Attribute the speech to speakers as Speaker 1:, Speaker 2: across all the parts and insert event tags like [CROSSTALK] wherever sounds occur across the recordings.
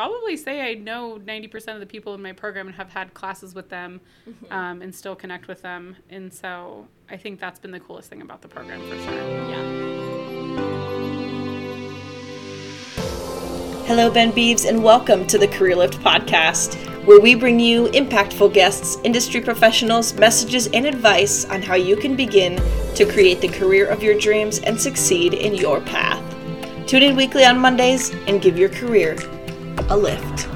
Speaker 1: probably say I know 90% of the people in my program and have had classes with them
Speaker 2: Mm-hmm.
Speaker 1: um, and still connect with them. And so I think that's been the coolest thing about the program for sure.
Speaker 2: Yeah.
Speaker 3: Hello, Ben Beeves, and welcome to the Career Lift podcast, where we bring you impactful guests, industry professionals, messages, and advice on how you can begin to create the career of your dreams and succeed in your path. Tune in weekly on Mondays and give your career a lift.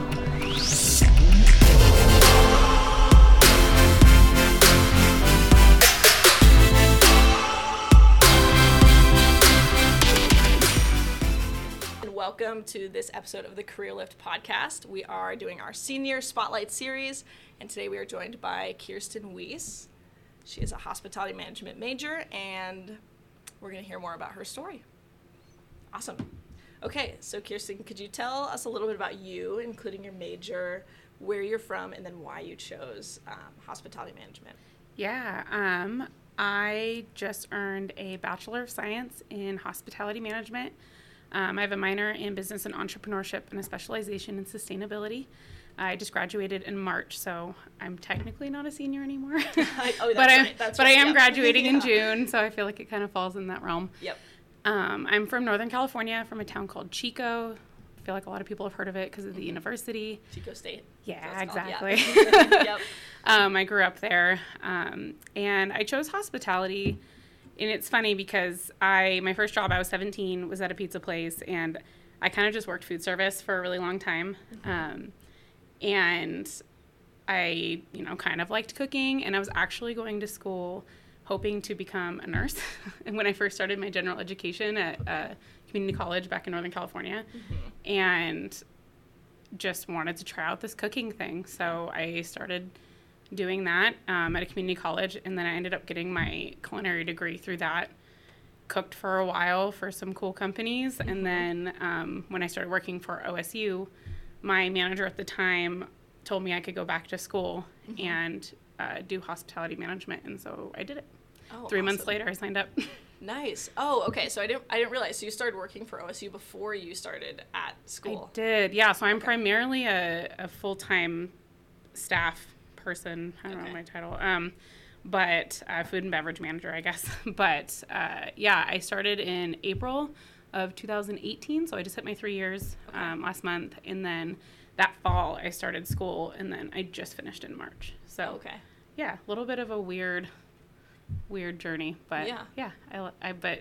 Speaker 2: And welcome to this episode of the Career Lift podcast. We are doing our senior spotlight series, and today we are joined by Kirsten Weiss. She is a hospitality management major, and we're going to hear more about her story. Awesome. Okay, so Kirsten, could you tell us a little bit about you, including your major, where you're from, and then why you chose um, hospitality management?
Speaker 1: Yeah, um, I just earned a Bachelor of Science in Hospitality Management. Um, I have a minor in Business and Entrepreneurship and a specialization in Sustainability. I just graduated in March, so I'm technically not a senior anymore. [LAUGHS]
Speaker 2: oh, [LAUGHS] that's
Speaker 1: but I,
Speaker 2: right,
Speaker 1: but I am graduating in [LAUGHS] June, so I feel like it kind of falls in that realm.
Speaker 2: Yep.
Speaker 1: Um, I'm from Northern California, from a town called Chico. I feel like a lot of people have heard of it because of the university.
Speaker 2: Chico State.
Speaker 1: Yeah,
Speaker 2: called, yeah.
Speaker 1: exactly. [LAUGHS]
Speaker 2: yep. [LAUGHS]
Speaker 1: um, I grew up there, um, and I chose hospitality. And it's funny because I my first job I was 17 was at a pizza place, and I kind of just worked food service for a really long time, um, and I you know kind of liked cooking, and I was actually going to school hoping to become a nurse. and [LAUGHS] when I first started my general education at uh, community college back in Northern California, and just wanted to try out this cooking thing. So I started doing that um, at a community college, and then I ended up getting my culinary degree through that. Cooked for a while for some cool companies, and then um, when I started working for OSU, my manager at the time told me I could go back to school and uh, do hospitality management, and so I did it.
Speaker 2: Oh,
Speaker 1: Three months later, I signed up. [LAUGHS]
Speaker 2: Nice. Oh, okay. So I didn't I didn't realize. So you started working for OSU before you started at school.
Speaker 1: I did, yeah. So I'm primarily a, a full time staff person. I don't
Speaker 2: Okay.
Speaker 1: know my title, um, but uh, food and beverage manager, I guess. [LAUGHS] but uh, yeah, I started in April of 2018, so I just hit my three years um, last month, and then that fall I started school, and then I just finished in March. So
Speaker 2: Okay.
Speaker 1: yeah, a little bit of a weird, weird journey, but
Speaker 2: Yeah.
Speaker 1: yeah, I, I but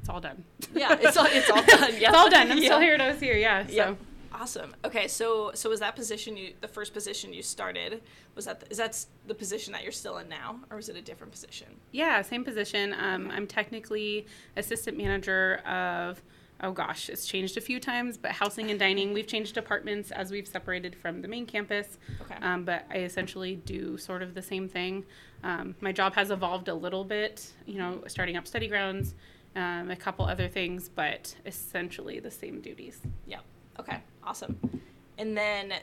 Speaker 1: it's all done.
Speaker 2: Yeah, it's all it's all done. [LAUGHS] Yeah.
Speaker 1: it's all done. I'm
Speaker 2: Yeah.
Speaker 1: still here I was here. Yeah. So.
Speaker 2: Yep. Awesome. Okay, so so was that position you the first position you started? Was that the, is that the position that you're still in now, or was it a different position?
Speaker 1: Yeah, same position. Um, I'm technically assistant manager of, oh gosh, it's changed a few times, but housing and dining. We've changed departments as we've separated from the main campus.
Speaker 2: Okay.
Speaker 1: Um, but I essentially do sort of the same thing. Um, my job has evolved a little bit, you know, starting up study grounds, um, a couple other things, but essentially the same duties.
Speaker 2: Yep. Okay. Awesome. And then,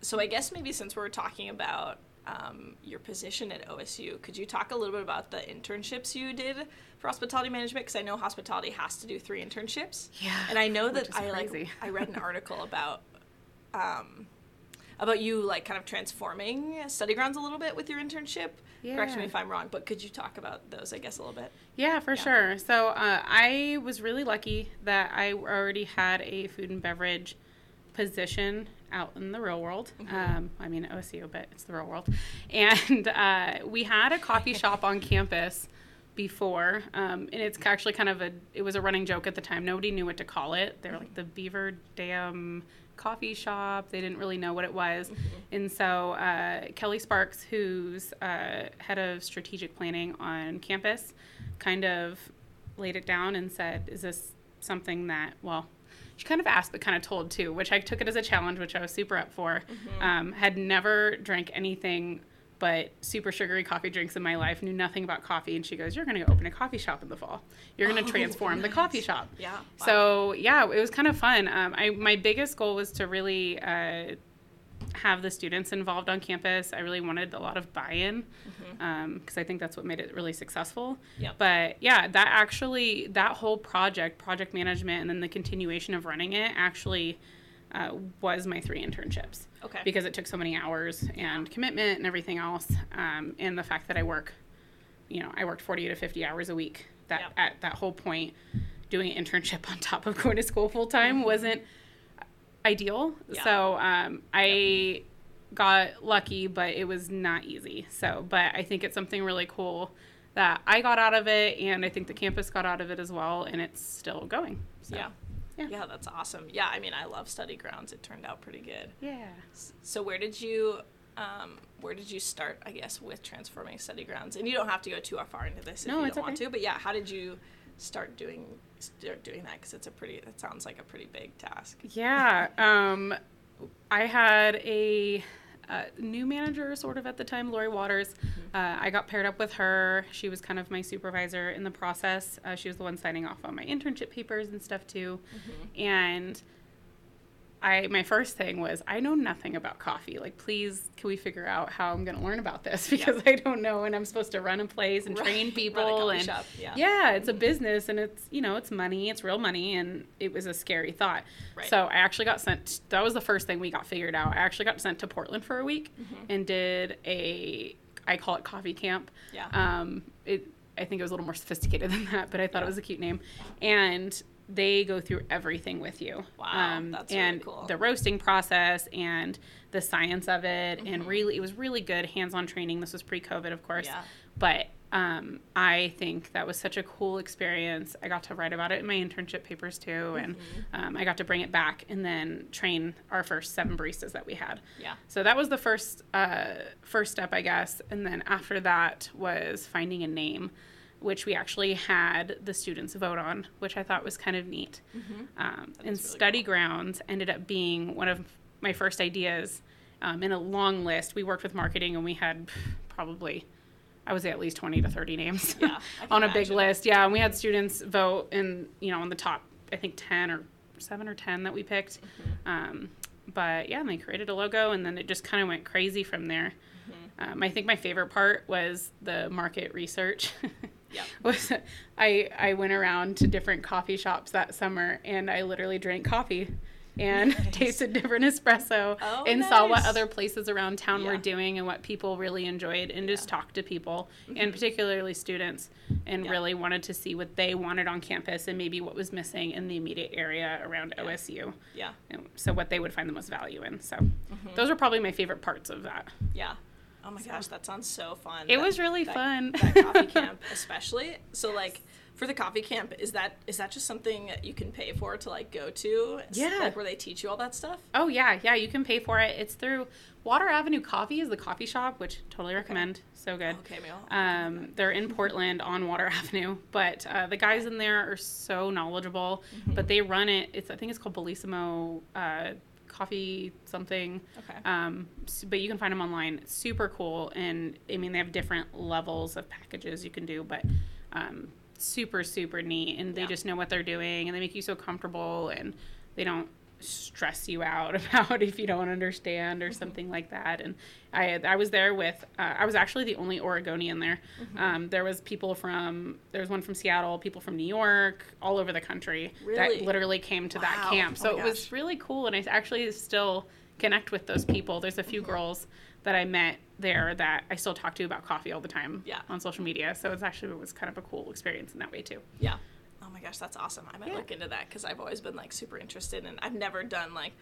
Speaker 2: so I guess maybe since we're talking about um, your position at OSU, could you talk a little bit about the internships you did for hospitality management? Because I know hospitality has to do three internships.
Speaker 1: Yeah,
Speaker 2: And I know that I like. I read an article about um, about you like kind of transforming study grounds a little bit with your internship. Correct me if I'm wrong, but could you talk about those? I guess a little bit.
Speaker 1: Yeah, for
Speaker 2: Yeah.
Speaker 1: sure. So uh, I was really lucky that I already had a food and beverage position out in the real world. Um, I mean, OSU, but it's the real world. And uh, we had a coffee shop on campus before, um, and it's actually kind of a it was a running joke at the time. Nobody knew what to call it. They were like the Beaver Dam coffee shop. They didn't really know what it was, and so uh, Kelly Sparks, who's uh, head of strategic planning on campus, kind of laid it down and said, "Is this something that well?" She kind of asked, but kind of told too, which I took it as a challenge, which I was super up for. Um, had never drank anything but super sugary coffee drinks in my life, knew nothing about coffee. And she goes, You're going to open a coffee shop in the fall. You're going to
Speaker 2: Oh,
Speaker 1: transform the coffee shop.
Speaker 2: Yeah. wow.
Speaker 1: So, yeah, it was kind of fun. Um, I, my biggest goal was to really uh, have the students involved on campus. I really wanted a lot of buy in because I think that's what made it really successful.
Speaker 2: Yep.
Speaker 1: But yeah, that actually, that whole project, project management, and then the continuation of running it actually uh, was my three internships
Speaker 2: Okay.
Speaker 1: because it took so many hours and commitment and everything else. Um, and the fact that I work, you know, I worked 40 to 50 hours a week. That
Speaker 2: Yep.
Speaker 1: at that whole point, doing an internship [LAUGHS] on top of going to school full time wasn't ideal.
Speaker 2: Yeah.
Speaker 1: So um, I got lucky, but it was not easy. So, but I think it's something really cool that I got out of it, and I think the campus got out of it as well, and it's still going. So,
Speaker 2: yeah.
Speaker 1: Yeah.
Speaker 2: Yeah, that's awesome. Yeah, I mean, I love study grounds. It turned out pretty good.
Speaker 1: Yeah.
Speaker 2: So where did you um, where did you start, I guess, with transforming study grounds? And you don't have to go too far into this if
Speaker 1: No,
Speaker 2: you don't want
Speaker 1: okay.
Speaker 2: to. But yeah, how did you start doing start doing that? Because it's a pretty. It sounds like a pretty big task.
Speaker 1: Yeah. Um, I had a, uh new manager sort of at the time, Lori Waters. Uh, I got paired up with her. She was kind of my supervisor in the process. Uh, she was the one signing off on my internship papers and stuff too. And I my first thing was I know nothing about coffee. Like, please, can we figure out how I'm going to learn about this [LAUGHS] because I don't know, and I'm supposed to run a place and
Speaker 2: Right.
Speaker 1: train [LAUGHS] people and
Speaker 2: yeah.
Speaker 1: yeah, it's a business and it's you know it's money, it's real money, and it was a scary thought.
Speaker 2: Right.
Speaker 1: So I actually got sent. That was the first thing we got figured out. I actually got sent to Portland for a week
Speaker 2: Mm-hmm.
Speaker 1: and did a I call it coffee camp.
Speaker 2: Yeah.
Speaker 1: Um, it I think it was a little more sophisticated [LAUGHS] than that, but I thought
Speaker 2: Yeah.
Speaker 1: it was a cute name. And they go through everything with you.
Speaker 2: Wow,
Speaker 1: Um,
Speaker 2: that's really
Speaker 1: and
Speaker 2: cool.
Speaker 1: the roasting process and the science of it,
Speaker 2: Mm-hmm.
Speaker 1: and really, it was really good hands-on training. This was pre-COVID, of course,
Speaker 2: Yeah.
Speaker 1: but um, I think that was such a cool experience. I got to write about it in my internship papers too, and
Speaker 2: Mm-hmm.
Speaker 1: um, I got to bring it back and then train our first seven baristas that we had.
Speaker 2: Yeah.
Speaker 1: So that was the first uh, first step, I guess, and then after that was finding a name, which we actually had the students vote on, which I thought was kind of neat. Um, and
Speaker 2: really
Speaker 1: study grounds ended up being one of my first ideas um, in a long list. We worked with marketing, and we had probably. I would say at least 20 to 30 names
Speaker 2: Yeah, [LAUGHS]
Speaker 1: on a big list. Yeah, and we had students vote and, you know, on the top, I think 10 or 7 or 10 that we picked.
Speaker 2: Mm-hmm.
Speaker 1: Um, but yeah, and they created a logo and then it just kind of went crazy from there.
Speaker 2: Mm-hmm.
Speaker 1: Um, I think my favorite part was the market research. [LAUGHS]
Speaker 2: Yep. [LAUGHS]
Speaker 1: was I I went around to different coffee shops that summer and I literally drank coffee and [LAUGHS] tasted different espresso
Speaker 2: Oh,
Speaker 1: and saw what other places around town were doing and what people really enjoyed and just talked to people and particularly students and
Speaker 2: Mm-hmm. Yeah.
Speaker 1: really wanted to see what they wanted on campus and maybe what was missing in the immediate area around OSU.
Speaker 2: Yeah.
Speaker 1: And so what they would find the most value in. So
Speaker 2: Mm-hmm.
Speaker 1: those are probably my favorite parts of that.
Speaker 2: Yeah. Oh my gosh, that sounds so fun.
Speaker 1: It
Speaker 2: That-
Speaker 1: was really
Speaker 2: that-
Speaker 1: fun.
Speaker 2: that coffee [LAUGHS] camp, especially. So like for the coffee camp, is that is that just something that you can pay for to like go to?
Speaker 1: Yeah.
Speaker 2: Like where they teach you all that stuff.
Speaker 1: Oh yeah, yeah, you can pay for it. It's through Water Avenue Coffee is the coffee shop, which totally recommend. So good.
Speaker 2: Okay, maybe
Speaker 1: Um, they're in Portland on Water [LAUGHS] Avenue, but uh, the guys in there are so knowledgeable.
Speaker 2: Mm-hmm.
Speaker 1: But they run it. It's I think it's called Bellissimo uh, Coffee something.
Speaker 2: Okay.
Speaker 1: Um, but you can find them online. It's super cool, and I mean they have different levels of packages you can do, but um, super super neat. And they
Speaker 2: Yeah.
Speaker 1: just know what they're doing, and they make you so comfortable, and they don't stress you out [LAUGHS] about if you don't understand or
Speaker 2: Mm-hmm.
Speaker 1: something like that. And I I was there with uh, I was actually the only Oregonian there.
Speaker 2: Mm-hmm.
Speaker 1: Um, there was people from there was one from Seattle, people from New York, all over the country
Speaker 2: Really?
Speaker 1: that literally came to that camp.
Speaker 2: Oh
Speaker 1: So
Speaker 2: my
Speaker 1: it was really cool, and I actually still connect with those people. There's a few girls that I met there that I still talk to about coffee all the time
Speaker 2: Yeah.
Speaker 1: on social media. So it's actually it was kind of a cool experience in that way too.
Speaker 2: Yeah. Oh my gosh, that's awesome. I might
Speaker 1: Yeah.
Speaker 2: look into that because I've always been like super interested, and I've never done like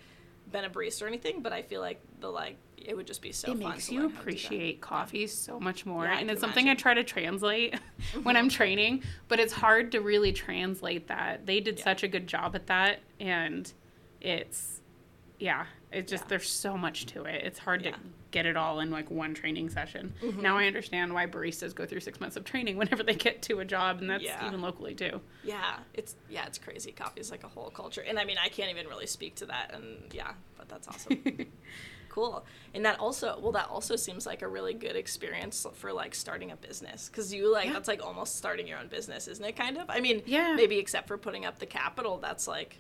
Speaker 2: been a barista or anything, but I feel like the like it would just be so
Speaker 1: it
Speaker 2: fun.
Speaker 1: makes
Speaker 2: to
Speaker 1: you
Speaker 2: learn how to do that.
Speaker 1: appreciate coffee so much more
Speaker 2: Yeah,
Speaker 1: and it's something i try to translate [LAUGHS] when i'm mm-hmm. training but it's hard to really translate that they did
Speaker 2: Yeah.
Speaker 1: such a good job at that and it's yeah it's just
Speaker 2: Yeah.
Speaker 1: there's so much to it it's hard
Speaker 2: Yeah.
Speaker 1: to get it all in like one training session
Speaker 2: Mm-hmm.
Speaker 1: now i understand why baristas go through six months of training [LAUGHS] whenever they get to a job and that's
Speaker 2: Yeah.
Speaker 1: even locally too
Speaker 2: Yeah, it's yeah, it's crazy. Coffee is like a whole culture, and I mean, I can't even really speak to that, and yeah, but that's awesome. [LAUGHS] cool, and that also, well, that also seems like a really good experience for like starting a business, because you like
Speaker 1: Yeah.
Speaker 2: that's like almost starting your own business, isn't it? Kind of. I mean,
Speaker 1: Yeah.
Speaker 2: maybe except for putting up the capital, that's like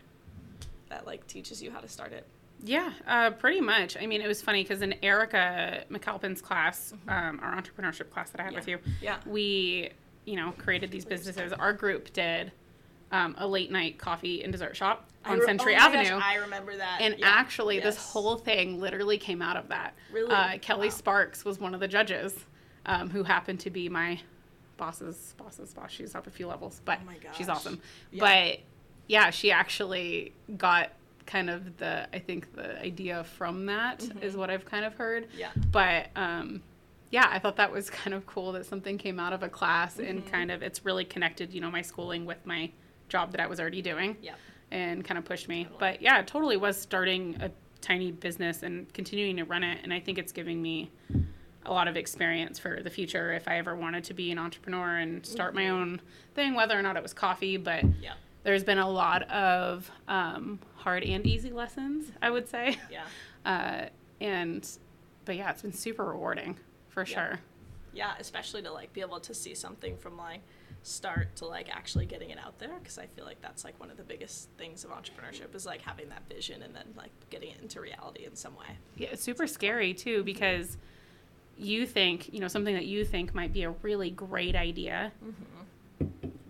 Speaker 2: that like teaches you how to start it.
Speaker 1: Yeah, uh, pretty much. I mean, it was funny because in Erica McAlpin's class, um, our entrepreneurship class that I had with you,
Speaker 2: Mm-hmm. Yeah.
Speaker 1: we, you know, created these businesses. Our group did um, a late night coffee and dessert shop. On
Speaker 2: re-
Speaker 1: Century
Speaker 2: oh my gosh,
Speaker 1: Avenue.
Speaker 2: I remember that.
Speaker 1: and
Speaker 2: Yeah.
Speaker 1: actually, this whole thing literally came out of that.
Speaker 2: Really?
Speaker 1: Uh, Kelly
Speaker 2: Wow.
Speaker 1: Sparks was one of the judges, um, who happened to be my boss's boss's boss. She's up a few levels, but
Speaker 2: Oh
Speaker 1: she's awesome.
Speaker 2: Yeah.
Speaker 1: But yeah, she actually got kind of the I think the idea from that is what I've kind of heard.
Speaker 2: Mm-hmm. Yeah.
Speaker 1: But um, yeah, I thought that was [LAUGHS] kind of cool that something came out of a class and
Speaker 2: Mm-hmm.
Speaker 1: kind of it's really connected, you know, my schooling with my job that I was already doing
Speaker 2: Yeah.
Speaker 1: and kind of pushed me.
Speaker 2: Totally.
Speaker 1: But yeah, it totally was starting a tiny business and continuing to run it. And I think it's giving me a lot of experience for the future if I ever wanted to be an entrepreneur and start my own thing, whether or not it was coffee. But
Speaker 2: Yeah.
Speaker 1: There's been a lot of um, hard and easy lessons, I would say.
Speaker 2: Yeah. [LAUGHS]
Speaker 1: Uh, and, but yeah, it's been super rewarding for
Speaker 2: Yeah.
Speaker 1: sure.
Speaker 2: Yeah, especially to like be able to see something from like start to like actually getting it out there because I feel like that's like one of the biggest things of entrepreneurship is like having that vision and then like getting it into reality in some way.
Speaker 1: Yeah, it's super scary too because you think, you know, something that you think might be a really great idea,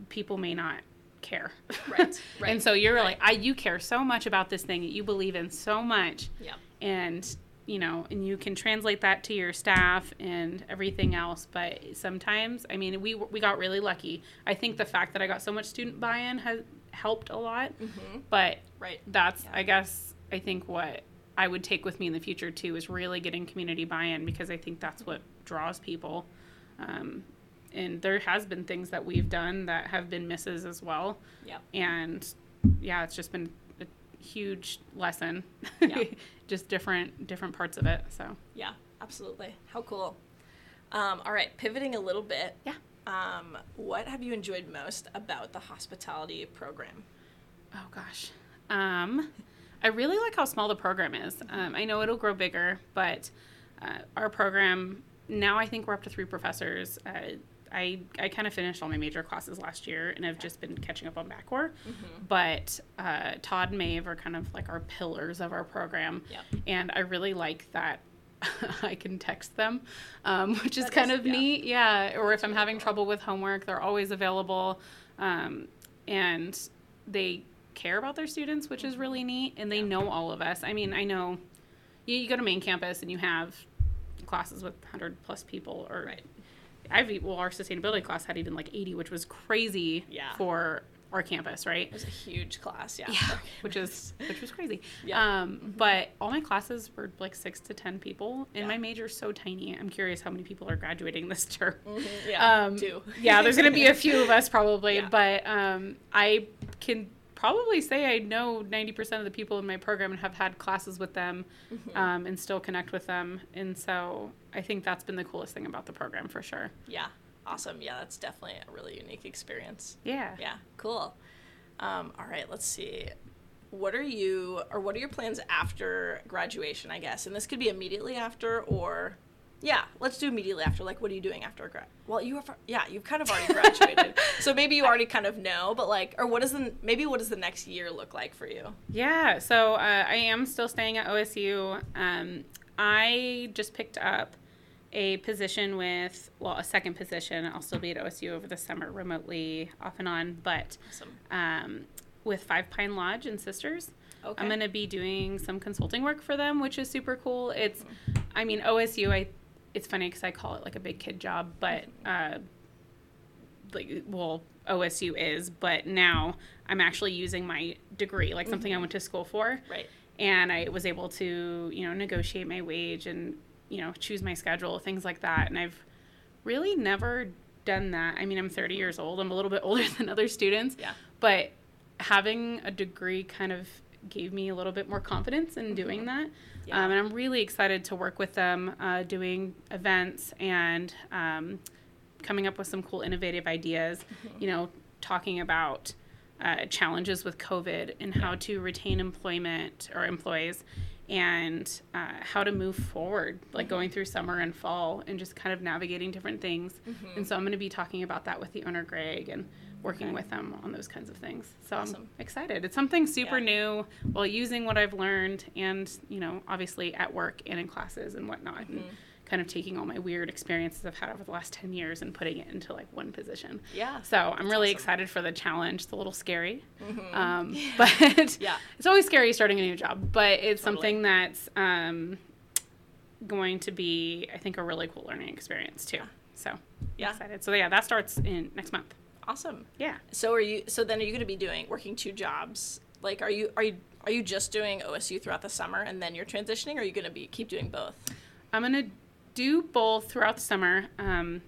Speaker 1: people may not care.
Speaker 2: Right, [LAUGHS] right,
Speaker 1: and so you're
Speaker 2: right.
Speaker 1: like, I, you care so much about this thing that you believe in so much.
Speaker 2: Yeah.
Speaker 1: And, you know, and you can translate that to your staff and everything else. But sometimes, I mean, we, we got really lucky. I think the fact that I got so much student buy in has helped a lot. But
Speaker 2: Right.
Speaker 1: that's
Speaker 2: Yeah.
Speaker 1: i guess i think what i would take with me in the future too is really getting community buy-in because i think that's what draws people um, and there has been things that we've done that have been misses as well
Speaker 2: Yeah.
Speaker 1: and yeah it's just been a huge lesson
Speaker 2: Yeah. [LAUGHS]
Speaker 1: just different different parts of it so
Speaker 2: Yeah, absolutely. How cool. Um, all right, pivoting a little bit.
Speaker 1: yeah
Speaker 2: Um, what have you enjoyed most about the hospitality program?
Speaker 1: Oh gosh. Um, I really like how small the program is. Um, I know it'll grow bigger, but uh, our program now I think we're up to three professors. Uh, I I kind of finished all my major classes last year, and I've just been catching up on Bacc Core. But uh, Todd and Maeve are kind of like our pillars of our program,
Speaker 2: Yep.
Speaker 1: and I really like that. [LAUGHS] I can text them, um, [LAUGHS] which is
Speaker 2: That
Speaker 1: kind
Speaker 2: is-
Speaker 1: of
Speaker 2: yeah.
Speaker 1: neat. Yeah, or if I'm
Speaker 2: really
Speaker 1: having
Speaker 2: cool.
Speaker 1: trouble with homework, they're always available, um, and they care about their students, which is really neat. And they
Speaker 2: Yeah.
Speaker 1: know all of us. I mean, I know you, you go to main campus and you have classes with 100 plus people, or
Speaker 2: Right.
Speaker 1: I've well, our sustainability class had even like 80, which was crazy
Speaker 2: Yeah.
Speaker 1: for our campus, right?
Speaker 2: It was a huge class, yeah.
Speaker 1: Yeah, [LAUGHS] which is which was crazy.
Speaker 2: Yeah. Mm-hmm.
Speaker 1: Um, but all my classes were like six to ten people, and
Speaker 2: Yeah.
Speaker 1: my major's so tiny. I'm curious how many people are graduating this term.
Speaker 2: yeah,
Speaker 1: Um,
Speaker 2: two.
Speaker 1: yeah, there's gonna be a [LAUGHS] few of us probably,
Speaker 2: Yeah.
Speaker 1: but um, I can probably say I know 90% of the people in my program and have had classes with them,
Speaker 2: Mm-hmm.
Speaker 1: um, and still connect with them. And so I think that's been the coolest thing about the program for sure.
Speaker 2: Yeah, awesome. Yeah, that's definitely a really unique experience.
Speaker 1: Yeah.
Speaker 2: Yeah, cool. Um, all right, let's see. What are you, or what are your plans after graduation? I guess, and this could be immediately after, or yeah, let's do immediately after. Like, what are you doing after grad? Well, you have, yeah, you've kind of already [LAUGHS] graduated, so maybe you already kind of know. But like, or what is the maybe what does the next year look like for you?
Speaker 1: Yeah, so uh, I am still staying at OSU. Um, I just picked up a position with, well, a second position. I'll still be at OSU over the summer remotely, off and on, but
Speaker 2: Awesome.
Speaker 1: um, with Five Pine Lodge and Sisters.
Speaker 2: Okay.
Speaker 1: I'm going to be doing some consulting work for them, which is super cool. It's, I mean, OSU, I, it's funny because I call it like a big kid job, but uh, like well OSU is, but now I'm actually using my degree, like something I went to school for,
Speaker 2: Right.
Speaker 1: and I was able to you know negotiate my wage and you know choose my schedule, things like that, and I've really never done that. I mean, I'm 30 years old. I'm a little bit [LAUGHS] older than other students,
Speaker 2: Yeah.
Speaker 1: but having a degree kind of gave me a little bit more confidence in doing that.
Speaker 2: Yeah.
Speaker 1: Um, and I'm really excited to work with them uh, doing events and um, coming up with some cool innovative ideas, you know, talking about uh, challenges with COVID and how to retain employment or employees and uh, how to move forward, like going through summer and fall and just kind of navigating different things. And so I'm going to be talking about that with the owner, Greg, and working
Speaker 2: Okay.
Speaker 1: with them on those kinds of things. So
Speaker 2: Awesome.
Speaker 1: I'm excited. It's something super
Speaker 2: Yeah.
Speaker 1: new while using what I've learned and, you know, obviously at work and in classes and whatnot. And kind of taking all my weird experiences I've had over the last 10 years and putting it into like one position.
Speaker 2: Yeah.
Speaker 1: So I'm really
Speaker 2: awesome.
Speaker 1: excited for the challenge. It's a little scary,
Speaker 2: Mhm.
Speaker 1: um, [LAUGHS] but [LAUGHS]
Speaker 2: Yeah.
Speaker 1: it's always scary starting a new job. But it's
Speaker 2: Totally.
Speaker 1: something that's um, going to be, I think, a really cool learning experience too. So
Speaker 2: Yeah.
Speaker 1: Excited. So yeah, that starts in next month.
Speaker 2: Awesome.
Speaker 1: Yeah.
Speaker 2: So are you? So then are you going to be doing working two jobs? Like, are you are you are you just doing OSU throughout the summer and then you're transitioning, or are you going to be keep doing both?
Speaker 1: I'm gonna do both throughout the summer. Um,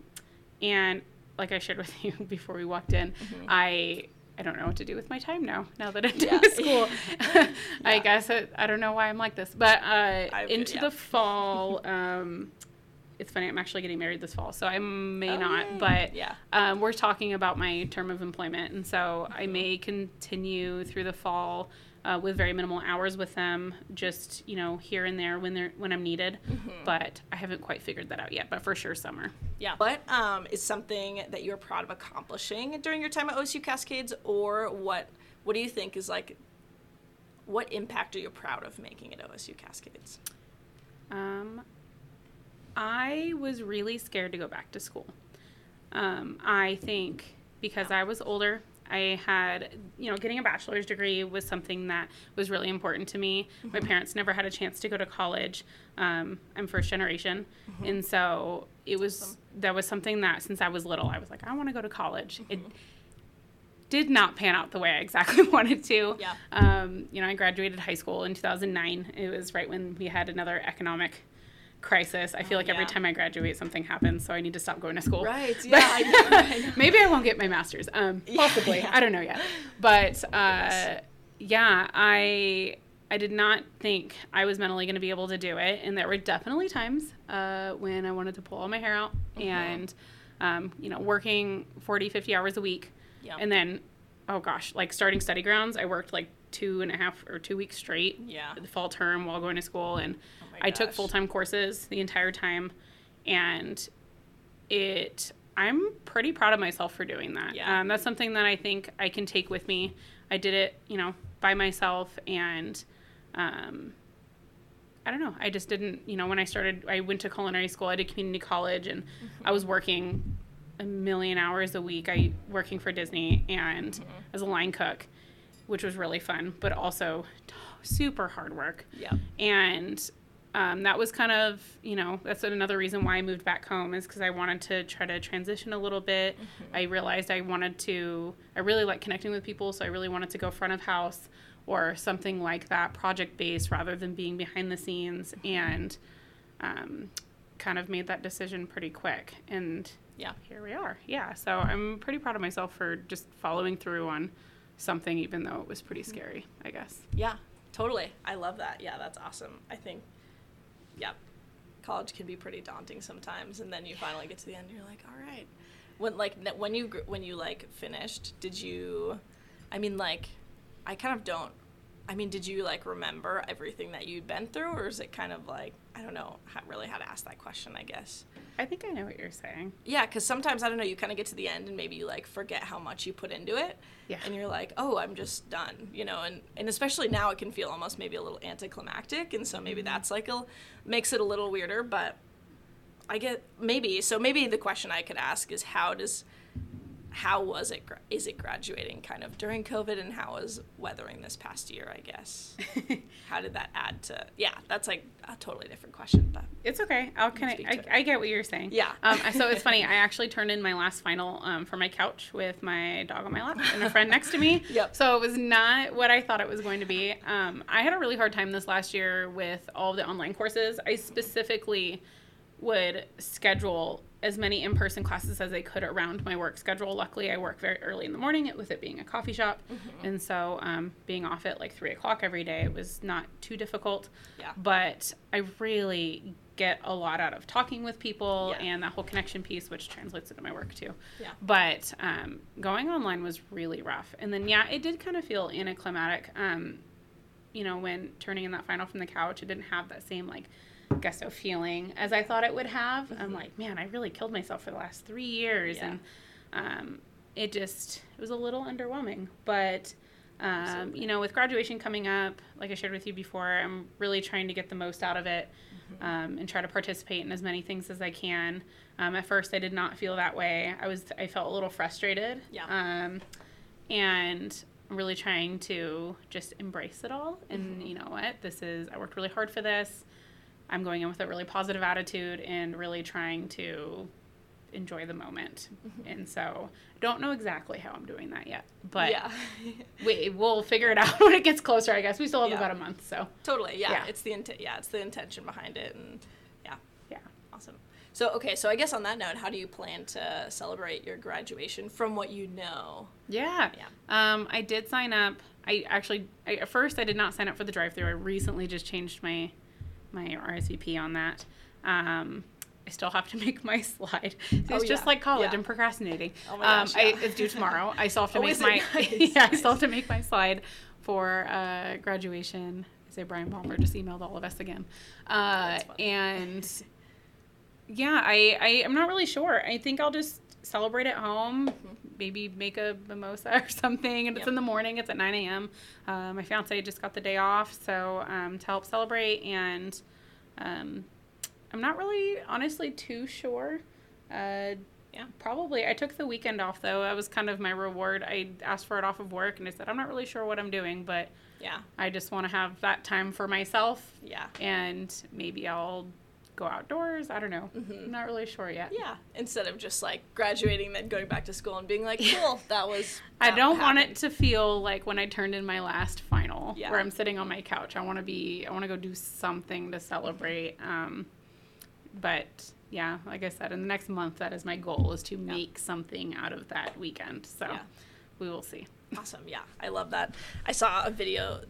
Speaker 1: and like I shared with [LAUGHS] you before we walked in, I I don't know what to do with my time now. Now that I'm
Speaker 2: Yeah.
Speaker 1: school, [LAUGHS] I guess it, I don't know why I'm like this. But uh, into
Speaker 2: yeah.
Speaker 1: the fall, um, it's funny. I'm actually getting married this fall, so I may
Speaker 2: Oh,
Speaker 1: not.
Speaker 2: yay.
Speaker 1: But
Speaker 2: Yeah.
Speaker 1: um, we're talking about my term of employment, and so I
Speaker 2: Mm-hmm.
Speaker 1: may continue through the fall uh, with very minimal hours with them, just you know here and there when they're when I'm needed.
Speaker 2: Mm-hmm.
Speaker 1: But I haven't quite figured that out yet. But for sure, summer.
Speaker 2: Yeah. What um, is something that you're proud of accomplishing during your time at OSU Cascades, or what what do you think is like? What impact are you proud of making at OSU Cascades?
Speaker 1: Um, I was really scared to go back to school. Um, I think because I was older, I had, you know, getting a bachelor's degree was something that was really important to me. My parents never had a chance to go to college. Um, I'm first generation. And so it was, that was something that since I was little, I was like, I want to go to college. It did not pan out the way I exactly [LAUGHS] wanted to.
Speaker 2: Yeah.
Speaker 1: Um, you know, I graduated high school in 2009. It was right when we had another economic crisis. I feel
Speaker 2: Oh,
Speaker 1: like every time I graduate, something happens, so I need to stop going to school.
Speaker 2: Right, [LAUGHS] yeah, I know, I know.
Speaker 1: maybe I won't get my master's. Um, [LAUGHS]
Speaker 2: Yeah,
Speaker 1: possibly.
Speaker 2: yeah.
Speaker 1: I don't know yet. But uh, yeah, I I did not think I was mentally going to be able to do it, and there were definitely times uh, when I wanted to pull all my hair out
Speaker 2: Mm-hmm.
Speaker 1: and um, you know working 40, 50 hours a week,
Speaker 2: Yeah.
Speaker 1: and then oh gosh, like starting study grounds, I worked like two and a half or two weeks straight
Speaker 2: Yeah.
Speaker 1: the fall term while going to school and I took full-time courses the entire time and it I'm pretty proud of myself for doing that.
Speaker 2: Yeah.
Speaker 1: Um, that's something that I think I can take with me. I did it, you know, by myself and um, I don't know. I just didn't, you know, when I started, I went to culinary school, I did community college, and I was working a million hours a week. I working for Disney and as a line cook, which was really fun, but also super hard work.
Speaker 2: Yeah.
Speaker 1: And um, that was kind of, you know, that's another reason why I moved back home is because I wanted to try to transition a little bit. I realized I wanted to, I really like connecting with people, so I really wanted to go front of house or something like that, project based rather than being behind the scenes, and um, kind of made that decision pretty quick. And
Speaker 2: Yeah.
Speaker 1: here we are. Yeah, so I'm pretty proud of myself for just following through on something, even though it was pretty scary, I guess.
Speaker 2: Yeah, totally. I love that. Yeah, that's awesome. I think, yeah, college can be pretty daunting sometimes, and then you finally get to the end, and you're like, all right. When like when you when you like finished, did you? I mean, like, I kind of don't. I mean, did you like remember everything that you'd been through, or is it kind of like I don't know how, really how to ask that question? I guess.
Speaker 1: I think I know what you're saying.
Speaker 2: Yeah, because sometimes I don't know. You kind of get to the end, and maybe you like forget how much you put into it.
Speaker 1: Yeah.
Speaker 2: And you're like, oh, I'm just done, you know. And and especially now, it can feel almost maybe a little anticlimactic, and so maybe
Speaker 1: Mm-hmm.
Speaker 2: that's like a makes it a little weirder. But I get maybe so maybe the question I could ask is how does how was it is it graduating kind of during covid and how was weathering this past year i guess [LAUGHS] how did that add to yeah that's like a totally different question but
Speaker 1: It's okay. I'll kind of. I, I get what you're saying.
Speaker 2: Yeah.
Speaker 1: Um, so it's funny. [LAUGHS] I actually turned in my last final um, for my couch with my dog on my lap and a friend next to me. [LAUGHS]
Speaker 2: Yep.
Speaker 1: So it was not what I thought it was going to be. Um, I had a really hard time this last year with all the online courses. I specifically would schedule as many in-person classes as I could around my work schedule. Luckily, I work very early in the morning with it being a coffee shop,
Speaker 2: Mm-hmm.
Speaker 1: and so um, being off at like three o'clock every day it was not too difficult.
Speaker 2: Yeah.
Speaker 1: But I really get a lot out of talking with people
Speaker 2: Yeah.
Speaker 1: and that whole connection piece, which translates into my work too.
Speaker 2: Yeah.
Speaker 1: But um, going online was really rough, and then yeah, it did kind of feel anticlimactic. Um, you know, when turning in that final from the couch, it didn't have that same like gusto feeling as I thought it would have. I'm like, man, I really killed myself for the last three years,
Speaker 2: Yeah.
Speaker 1: and um, it just it was a little underwhelming. But Um, you know, with graduation coming up, like I shared with you before, I'm really trying to get the most out of it
Speaker 2: Mm-hmm.
Speaker 1: um, and try to participate in as many things as I can. Um, at first, I did not feel that way. I was, I felt a little frustrated.
Speaker 2: Yeah.
Speaker 1: Um, and I'm really trying to just embrace it all. And you know what? This is, I worked really hard for this. I'm going in with a really positive attitude and really trying to enjoy the moment. And so, I don't know exactly how I'm doing that yet, but
Speaker 2: yeah, [LAUGHS]
Speaker 1: we, we'll figure it out [LAUGHS] when it gets closer. I guess we still have
Speaker 2: Yeah.
Speaker 1: about a month, so
Speaker 2: totally. Yeah,
Speaker 1: Yeah.
Speaker 2: it's the intent. Yeah, it's the intention behind it, and yeah,
Speaker 1: yeah.
Speaker 2: awesome. So okay, so I guess on that note, how do you plan to celebrate your graduation from what you know?
Speaker 1: Yeah.
Speaker 2: Yeah.
Speaker 1: Um, I did sign up. I actually, I, at first, I did not sign up for the drive-through. I recently just changed my my RSVP on that. Um, I still have to [LAUGHS] make my slide. See,
Speaker 2: Oh,
Speaker 1: it's just
Speaker 2: yeah.
Speaker 1: like college.
Speaker 2: Yeah.
Speaker 1: I'm procrastinating.
Speaker 2: Oh my
Speaker 1: um,
Speaker 2: gosh,
Speaker 1: I, it's due tomorrow. I still have to
Speaker 2: Oh,
Speaker 1: make my [LAUGHS]
Speaker 2: Nice,
Speaker 1: yeah. I still have to make my slide for uh, graduation. I say Brian Palmer just emailed all of us again, uh, and yeah, I, I I'm not really sure. I think I'll just celebrate at home. Maybe make a mimosa [LAUGHS] or something. And it's in the morning. It's at 9 a.m. Uh, my fiance just got the day off, so um, to help celebrate. And um, I'm not really, honestly, too sure. Uh,
Speaker 2: Yeah.
Speaker 1: Probably. I took the weekend off though. That was kind of my reward. I asked for it off of work, and I said I'm not really sure what I'm doing, but
Speaker 2: Yeah,
Speaker 1: I just want to have that time for myself.
Speaker 2: yeah,
Speaker 1: And maybe I'll go outdoors. I don't know.
Speaker 2: Mhm.
Speaker 1: I'm not really sure yet.
Speaker 2: yeah. Instead of just like graduating, then going back to school and being like, cool, [LAUGHS] that was.
Speaker 1: I don't want it to feel like when I turned in my last final,
Speaker 2: Yeah.
Speaker 1: where I'm sitting on my couch. I want to be. I want to go do something to celebrate. Um, but yeah, like I said, in the next month, that is my goal: is to make something out of that weekend. So
Speaker 2: Yeah.
Speaker 1: we will see.
Speaker 2: Awesome. Yeah, I love that. I saw a video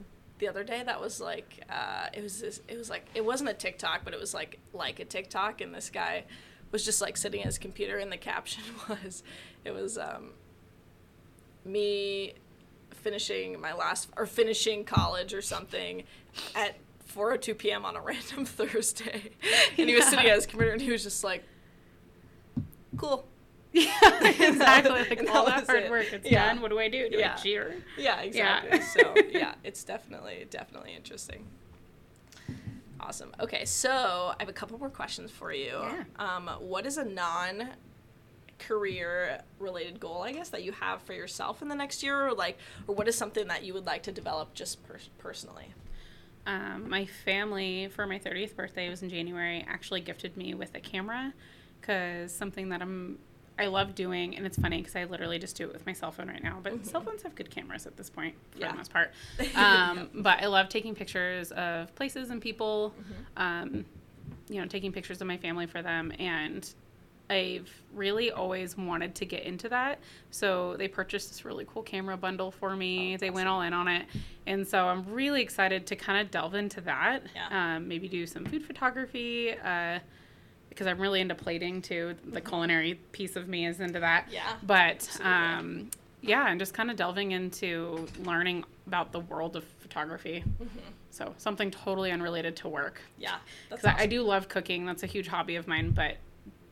Speaker 2: the other day that was like uh, it was this, it was like it wasn't a TikTok, but it was like like a TikTok, and this guy was just like sitting at his computer, and the caption [LAUGHS] was it was um, me finishing my last or finishing college or something at 4:02 p.m. on a [LAUGHS] random Thursday, and he was sitting at his computer, and he was just like, "Cool." [LAUGHS]
Speaker 1: Yeah, exactly. Like [LAUGHS]
Speaker 2: And
Speaker 1: all
Speaker 2: that
Speaker 1: that hard
Speaker 2: it.
Speaker 1: work, it's
Speaker 2: Yeah.
Speaker 1: done. What do I do? Do
Speaker 2: Yeah.
Speaker 1: I cheer?
Speaker 2: Yeah, exactly.
Speaker 1: Yeah.
Speaker 2: so [LAUGHS] yeah, it's definitely definitely interesting. Awesome. Okay, so I have a couple more questions for you.
Speaker 1: Yeah.
Speaker 2: Um, what is a non career related goal, I guess, that you have for yourself in the next year, or like, or what is something that you would like to develop just per- personally?
Speaker 1: Um, my family for my 30th birthday it was in January actually gifted me with a camera because something that I'm I love doing and it's funny because I literally just do it with my cell phone right now but cell phones have good cameras at this point for
Speaker 2: Yeah.
Speaker 1: the most part [LAUGHS] um, but I love taking pictures of places and people um, you know taking pictures of my family for them and I've really always wanted to get into that. So they purchased this really cool camera bundle for me.
Speaker 2: Oh,
Speaker 1: they went all in on it. And so I'm really excited to kind of delve into that.
Speaker 2: Yeah.
Speaker 1: Um, maybe do some food photography uh, because I'm really into plating too. The culinary piece of me is into that.
Speaker 2: Yeah,
Speaker 1: But um, yeah, and just kind of delving into learning about the world of photography. So something totally unrelated to work.
Speaker 2: Yeah,
Speaker 1: Because I, I do love cooking. That's a huge hobby of mine, but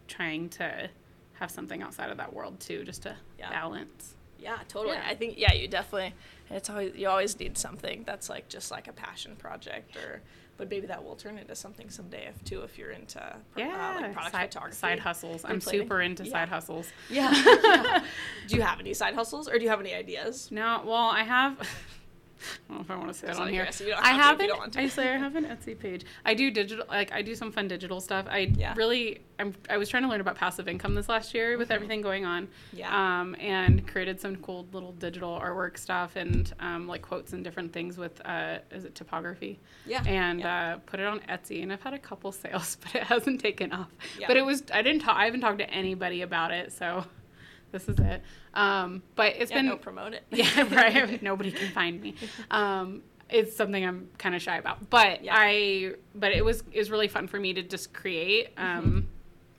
Speaker 1: trying to have something outside of that world too, just to
Speaker 2: Yeah.
Speaker 1: balance.
Speaker 2: Yeah, totally.
Speaker 1: Yeah.
Speaker 2: I think yeah, you definitely. It's always you always need something that's like just like a passion project, or but maybe that will turn into something someday if too if you're into pro-
Speaker 1: Yeah,
Speaker 2: uh, like product
Speaker 1: side,
Speaker 2: photography.
Speaker 1: side hustles. I'm super into
Speaker 2: Yeah.
Speaker 1: side hustles.
Speaker 2: Yeah. [LAUGHS] yeah. [LAUGHS] Do you have any side hustles, or do you have any ideas?
Speaker 1: No, well, I have. [LAUGHS] I don't know if I want to say it on here.
Speaker 2: aggressive. You don't
Speaker 1: I
Speaker 2: have to if
Speaker 1: have
Speaker 2: you
Speaker 1: an,
Speaker 2: don't.
Speaker 1: I say I have an Etsy page. I do digital, like I do some fun digital stuff. I
Speaker 2: Yeah.
Speaker 1: really, I'm, I was trying to learn about passive income this last year with everything going on.
Speaker 2: Yeah.
Speaker 1: Um, and created some cool little digital artwork stuff and um, like quotes and different things with, uh, is it typography?
Speaker 2: Yeah.
Speaker 1: And
Speaker 2: yeah.
Speaker 1: uh, put it on Etsy, and I've had a couple [LAUGHS] sales, but it hasn't taken off.
Speaker 2: Yeah.
Speaker 1: But it was, I didn't talk, I haven't talked to anybody about it, so this is it. Um, but it's
Speaker 2: yeah,
Speaker 1: been
Speaker 2: no, promote it. [LAUGHS]
Speaker 1: yeah, right. [LAUGHS] Nobody can find me. Um, it's something I'm kind of shy about, but
Speaker 2: Yeah.
Speaker 1: I, but it was it was really fun for me to just create. Um,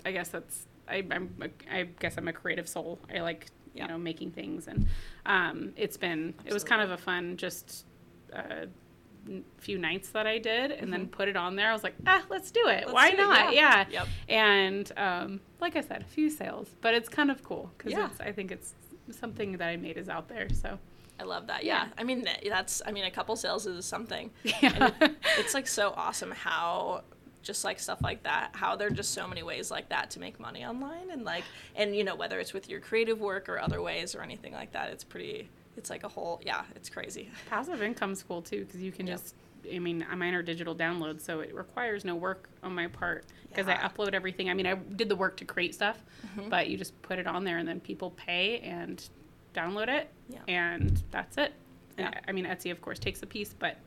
Speaker 1: I guess that's I, I'm a, I guess I'm a creative soul. I like
Speaker 2: Yeah.
Speaker 1: you know making things, and um, it's been it was kind of a fun just. Uh, few nights that I did and then put it on there. I was like, ah, let's do it.
Speaker 2: Let's
Speaker 1: Why
Speaker 2: do it,
Speaker 1: not?
Speaker 2: yeah.
Speaker 1: Yeah.
Speaker 2: Yep.
Speaker 1: And um, like I said, a few sales, but it's kind of cool because
Speaker 2: Yeah.
Speaker 1: I think it's something that I made is out there. So
Speaker 2: I love that. Yeah.
Speaker 1: Yeah.
Speaker 2: I mean, that's, I mean, a couple sales is something. [LAUGHS]
Speaker 1: Yeah.
Speaker 2: It's like so awesome how just like stuff like that, how there are just so many ways like that to make money online. And like, and you know, whether it's with your creative work or other ways or anything like that, it's pretty, it's like a whole, yeah, it's crazy. [LAUGHS]
Speaker 1: Passive income's cool too because you can
Speaker 2: Yep.
Speaker 1: just. I mean, I mine are digital downloads, so it requires no work on my part because
Speaker 2: Yeah. Mm-hmm.
Speaker 1: I upload everything. I mean, I did the work to create stuff, but you just put it on there and then people pay and download it,
Speaker 2: Yeah.
Speaker 1: and that's it.
Speaker 2: Yeah.
Speaker 1: I- I mean, Etsy of course takes a piece, but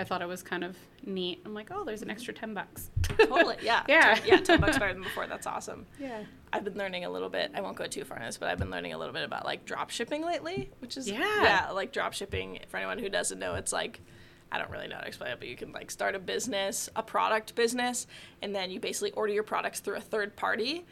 Speaker 1: I thought it was kind of neat. I'm like, oh, there's an extra ten bucks.
Speaker 2: Totally. Yeah. [LAUGHS]
Speaker 1: Yeah.
Speaker 2: Ten- yeah. 10 bucks better than before. That's awesome.
Speaker 1: yeah.
Speaker 2: I've been learning a little bit. I won't go too far in this, but I've been learning a little bit about like drop shipping lately, which is
Speaker 1: Yeah.
Speaker 2: yeah, like drop shipping. For anyone who doesn't know, it's like I don't really know how to explain it, but you can like start a business, a product business, and then you basically order your products through a third party.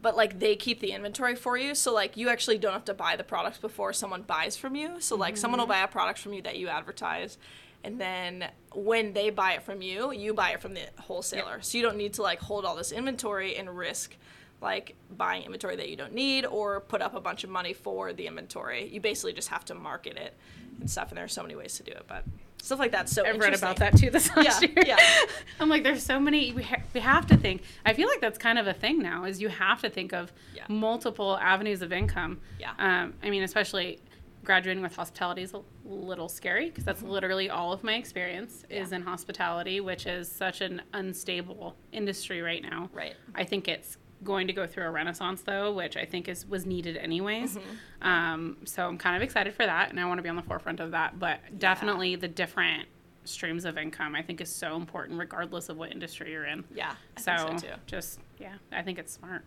Speaker 2: But like they keep the inventory for you, so like you actually don't have to buy the products before someone buys from you. So like someone will mm-hmm. buy a product from you that you advertise, and then when they buy it from you, you buy it from the wholesaler. So you don't need to like hold all this inventory and risk like buying inventory that you don't need or put up a bunch of money for the inventory. You basically just have to market it and stuff. And there's so many ways to do it, but stuff like that's so
Speaker 1: I've read about that too this last
Speaker 2: Yeah,
Speaker 1: year.
Speaker 2: yeah. [LAUGHS]
Speaker 1: I'm like, there's so many. We, ha- we have to think. I feel like that's kind of a thing now. Is you have to think of
Speaker 2: Yeah.
Speaker 1: multiple avenues of income.
Speaker 2: Yeah.
Speaker 1: Um, I mean, especially graduating with hospitality is a little scary because that's literally all of my experience is
Speaker 2: Mm-hmm.
Speaker 1: In hospitality, which is such an unstable industry right now.
Speaker 2: Right.
Speaker 1: I think it's going to go through a renaissance though, which I think is was needed anyways.
Speaker 2: Mm-hmm.
Speaker 1: Um, so I'm kind of excited for that, and I want to be on the forefront of that. But definitely the different streams of income I think is so important, regardless of what industry you're in.
Speaker 2: Yeah. I
Speaker 1: So,
Speaker 2: so too.
Speaker 1: just yeah, I think it's smart.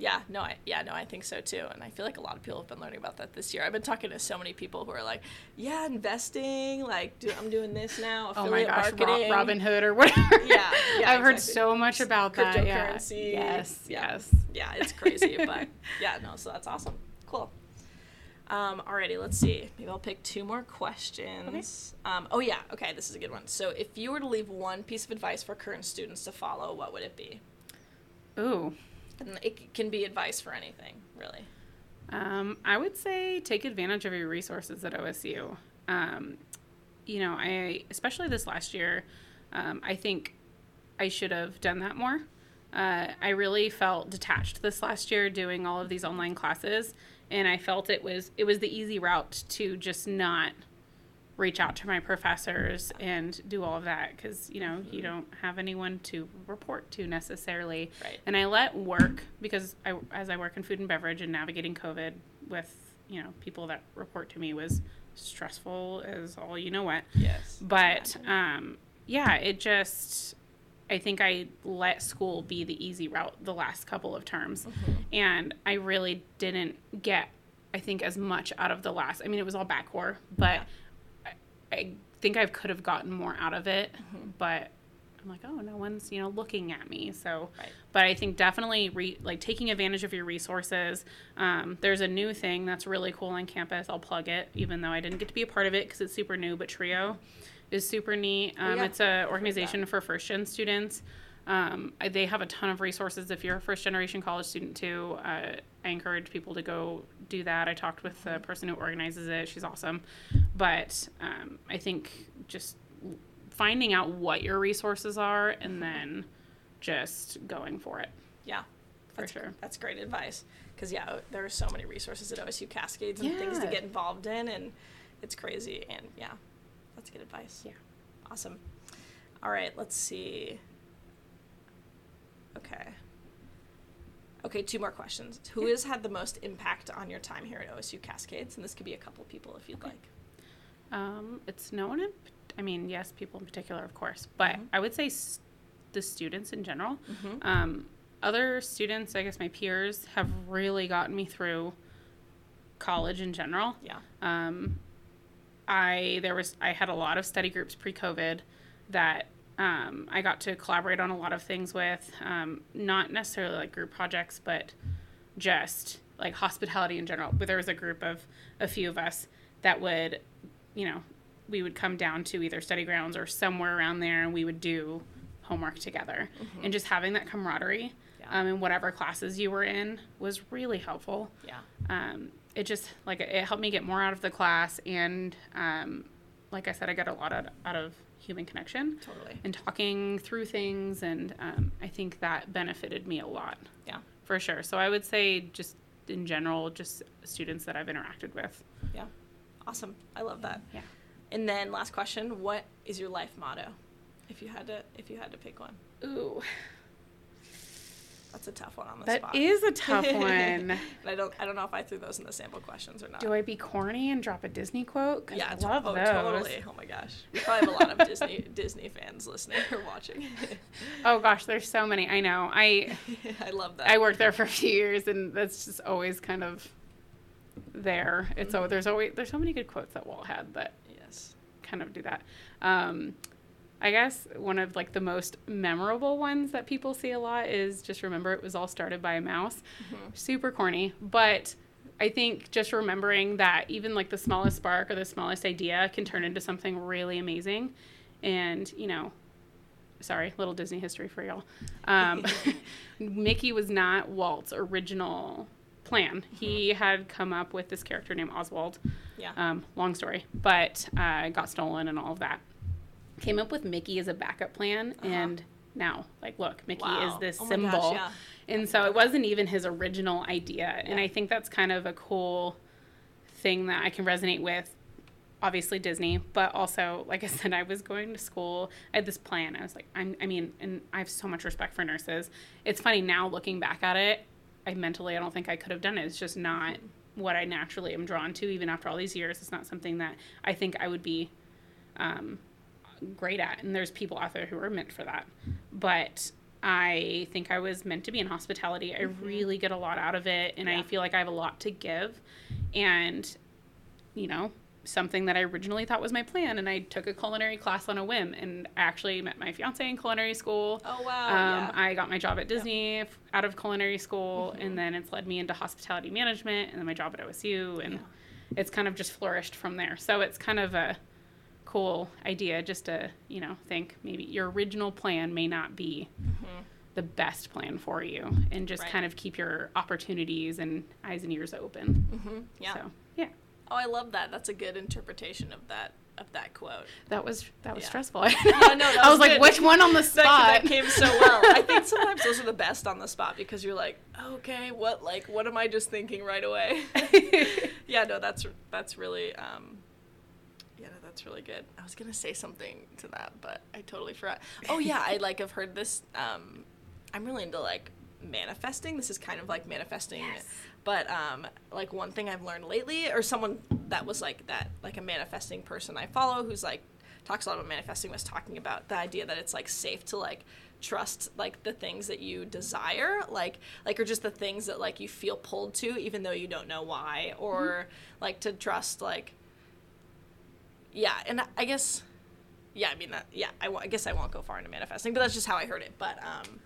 Speaker 2: Yeah, no, I yeah, no, I think so too, and I feel like a lot of people have been learning about that this year. I've been talking to so many people who are like, "Yeah, investing, like do, I'm doing this now,
Speaker 1: Oh my
Speaker 2: affiliate
Speaker 1: gosh,
Speaker 2: marketing."
Speaker 1: Robinhood or whatever. [LAUGHS]
Speaker 2: Yeah, yeah,
Speaker 1: I've heard so much about that. Yeah.
Speaker 2: Cryptocurrency.
Speaker 1: Yes,
Speaker 2: Yeah.
Speaker 1: yes.
Speaker 2: Yeah, it's crazy, [LAUGHS] but yeah, no, so that's awesome. Cool. Um, alrighty, let's see. Maybe I'll pick two more questions. Um, oh yeah, okay, this is a good one. So, if you were to leave one piece of advice for current students to follow, what would it be?
Speaker 1: Ooh.
Speaker 2: And it can be advice for anything, really.
Speaker 1: Um, I would say take advantage of your resources at OSU. Um, you know, I especially this last year, um, I think I should have done that more. Uh, I really felt detached this last year doing all of these online classes, and I felt it was it was the easy route to just not reach out to my professors and do all of that because you know you don't have anyone to report to necessarily.
Speaker 2: Right.
Speaker 1: and i let work because I, as i work in food and beverage and navigating covid with you know people that report to me was stressful as all you know what.
Speaker 2: Yes.
Speaker 1: but um, yeah it just i think i let school be the easy route the last couple of terms. And i really didn't get i think as much out of the last i mean it was all Bacc Core but I, I think i could have gotten more out of it but i'm like oh no one's you know looking at me. So
Speaker 2: Right.
Speaker 1: but i think definitely re- like taking advantage of your resources um, there's a new thing that's really cool on campus. I'll plug it even though i didn't get to be a part of it because it's super new but trio is super neat. Um,
Speaker 2: Oh, yeah.
Speaker 1: it's an organization for first gen students. Um, they have a ton of resources if you're a first generation college student too. Uh, i encourage people to go do that. I talked with the person who organizes it. She's awesome but um, i think just finding out what your resources are and then just going for it
Speaker 2: Yeah.
Speaker 1: for
Speaker 2: That's,
Speaker 1: sure
Speaker 2: That's great advice. Because, yeah, there are so many resources at OSU Cascades and things to get involved in, and it's crazy. And, yeah, that's good advice.
Speaker 1: Yeah.
Speaker 2: Awesome. All right, let's see. Okay. Okay, two more questions. Who has had the most impact on your time here at OSU Cascades? And this could be a couple people if you'd like.
Speaker 1: Um, it's no one in, I mean, yes, people in particular, of course, but
Speaker 2: Mhm.
Speaker 1: I would say s- the students in general.
Speaker 2: Mhm.
Speaker 1: Um, other students, I guess my peers, have really gotten me through college in general.
Speaker 2: Yeah.
Speaker 1: Um, I there was I had a lot of study groups pre-COVID that um, I got to collaborate on a lot of things with, um, not necessarily like group projects, but just like hospitality in general. But there was a group of a few of us that would, you know, we would come down to either study grounds or somewhere around there, and we would do homework together. And just having that camaraderie
Speaker 2: Yeah.
Speaker 1: um, in whatever classes you were in was really helpful
Speaker 2: Yeah.
Speaker 1: um, it just like it helped me get more out of the class and um, like i said i got a lot out, out of human connection
Speaker 2: Totally.
Speaker 1: and talking through things and um, i think that benefited me a lot
Speaker 2: Yeah.
Speaker 1: for sure so i would say just in general just students that i've interacted with.
Speaker 2: Awesome. I love that.
Speaker 1: yeah
Speaker 2: And then last question, what is your life motto? If you had to if you had to pick one.
Speaker 1: ooh
Speaker 2: That's a tough one on the
Speaker 1: that
Speaker 2: spot.
Speaker 1: is a tough [LAUGHS] one
Speaker 2: I don't I don't know if I threw those in the sample questions or not.
Speaker 1: do i be corny and drop a disney quote?
Speaker 2: yeah,
Speaker 1: i
Speaker 2: to-
Speaker 1: love
Speaker 2: oh,
Speaker 1: those
Speaker 2: totally. Oh my gosh. We probably have a lot of Disney [LAUGHS] Disney fans listening or watching. [LAUGHS]
Speaker 1: oh gosh there's so many i know i
Speaker 2: I love that.
Speaker 1: I worked there for a few years, and that's just always kind of there. It's so there's always there's so many good quotes that Walt had that
Speaker 2: yes.
Speaker 1: kind of do that. Um, I guess one of like the most memorable ones that people see a lot is just remember it was all started by a mouse. Super corny, but I think just remembering that even like the smallest spark or the smallest idea can turn into something really amazing, and you know sorry, little Disney history for y'all. Um, [LAUGHS] [LAUGHS] Mickey was not Walt's original plan. He had come up with this character named Oswald.
Speaker 2: Yeah.
Speaker 1: Um, long story, but uh, got stolen and all of that. Came up with Mickey as a backup plan, and now, like, look, Mickey is this
Speaker 2: Oh my gosh,
Speaker 1: symbol.
Speaker 2: yeah.
Speaker 1: And so it wasn't even his original idea. And I think that's kind of a cool thing that I can resonate with. Obviously Disney, but also, like I [LAUGHS] said, I was going to school. I had this plan. I was like, I'm, I mean, and I have so much respect for nurses. It's funny now looking back at it. I mentally, I don't think I could have done it. It's just not what I naturally am drawn to, even after all these years. It's not something that I think I would be um, great at. And there's people out there who are meant for that. But I think I was meant to be in hospitality. I really get a lot out of it, and I feel like I have a lot to give. And, you know, something that I originally thought was my plan. And I took a culinary class on a whim, and I actually met my fiance in culinary school.
Speaker 2: Oh wow.
Speaker 1: Um,
Speaker 2: yeah.
Speaker 1: I got my job at Disney f- out of culinary school, and then it's led me into hospitality management, and then my job at OSU, and
Speaker 2: Yeah.
Speaker 1: it's kind of just flourished from there. So it's kind of a cool idea just to you know think maybe your original plan may not be the best plan for you, and just
Speaker 2: Right.
Speaker 1: kind of keep your opportunities and eyes and ears open.
Speaker 2: Mhm. Yeah.
Speaker 1: So yeah,
Speaker 2: Oh, I love that. That's a good interpretation of that of that quote.
Speaker 1: that was that was
Speaker 2: Yeah.
Speaker 1: stressful.
Speaker 2: no, [LAUGHS] that
Speaker 1: I
Speaker 2: was
Speaker 1: was like, which one on the
Speaker 2: That,
Speaker 1: spot?
Speaker 2: that came so well. I think [LAUGHS] sometimes those are the best on the spot because you're like, okay, what like what am I just thinking right away? [LAUGHS] yeah, no, that's that's really um, yeah, no, that's really good. I was gonna say something to that, but I totally forgot. Oh yeah, I like have heard this. Um, I'm really into like manifesting. This is kind of like manifesting, but um, like one thing I've learned lately, or someone that was like that, like a manifesting person I follow, who's like talks a lot about manifesting, was talking about the idea that it's like safe to like trust like the things that you desire like like or just the things that like you feel pulled to even though you don't know why or like to trust like yeah and I- guess yeah i mean that yeah I I guess i won't go far into manifesting but that's just how i heard it but um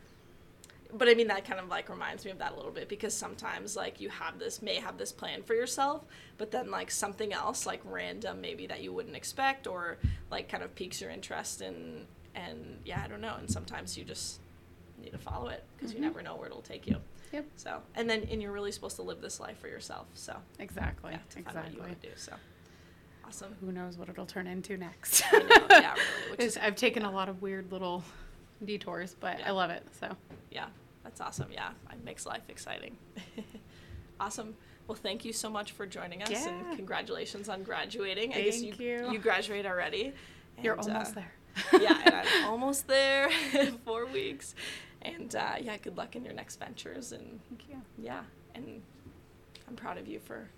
Speaker 2: but i mean that kind of like reminds me of that a little bit because sometimes like you have this may have this plan for yourself but then like something else like random maybe that you wouldn't expect or like kind of piques your interest and and yeah i don't know. And sometimes you just need to follow it because you mm-hmm. never know where it'll take you.
Speaker 1: Yep.
Speaker 2: so and then and you're really supposed to live this life for yourself. So
Speaker 1: exactly,
Speaker 2: yeah, to find what you want to do so awesome.
Speaker 1: Who knows what it'll turn into next?
Speaker 2: Know, yeah, [LAUGHS] really, which is-
Speaker 1: I've taken a lot of weird little detours, but
Speaker 2: Yeah.
Speaker 1: I love it. So.
Speaker 2: Yeah, that's awesome. Yeah, it makes life exciting. [LAUGHS] awesome. Well, thank you so much for joining us,
Speaker 1: Yeah.
Speaker 2: and congratulations on graduating. I guess
Speaker 1: Thank
Speaker 2: you,
Speaker 1: you.
Speaker 2: you graduate already.
Speaker 1: you're almost
Speaker 2: uh,
Speaker 1: there. [LAUGHS]
Speaker 2: yeah, and I'm [LAUGHS] almost there. Four weeks, and uh, yeah, good luck in your next ventures, and
Speaker 1: Thank you.
Speaker 2: yeah, and I'm proud of you for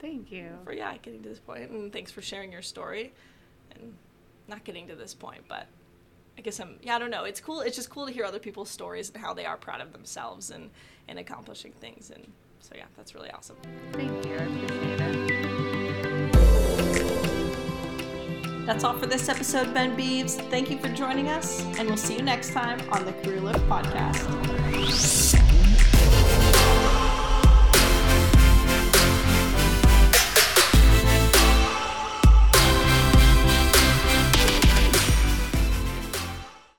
Speaker 1: Thank you.
Speaker 2: for yeah getting to this point, and thanks for sharing your story, and not getting to this point, but I guess I'm yeah I don't know. It's cool. It's just cool to hear other people's stories and how they are proud of themselves and and accomplishing things, and so yeah, that's really awesome.
Speaker 1: Thank you. I appreciate it.
Speaker 3: That's all for this episode, Ben Beeves. Thank you for joining us, and we'll see you next time on the Career Lift Podcast.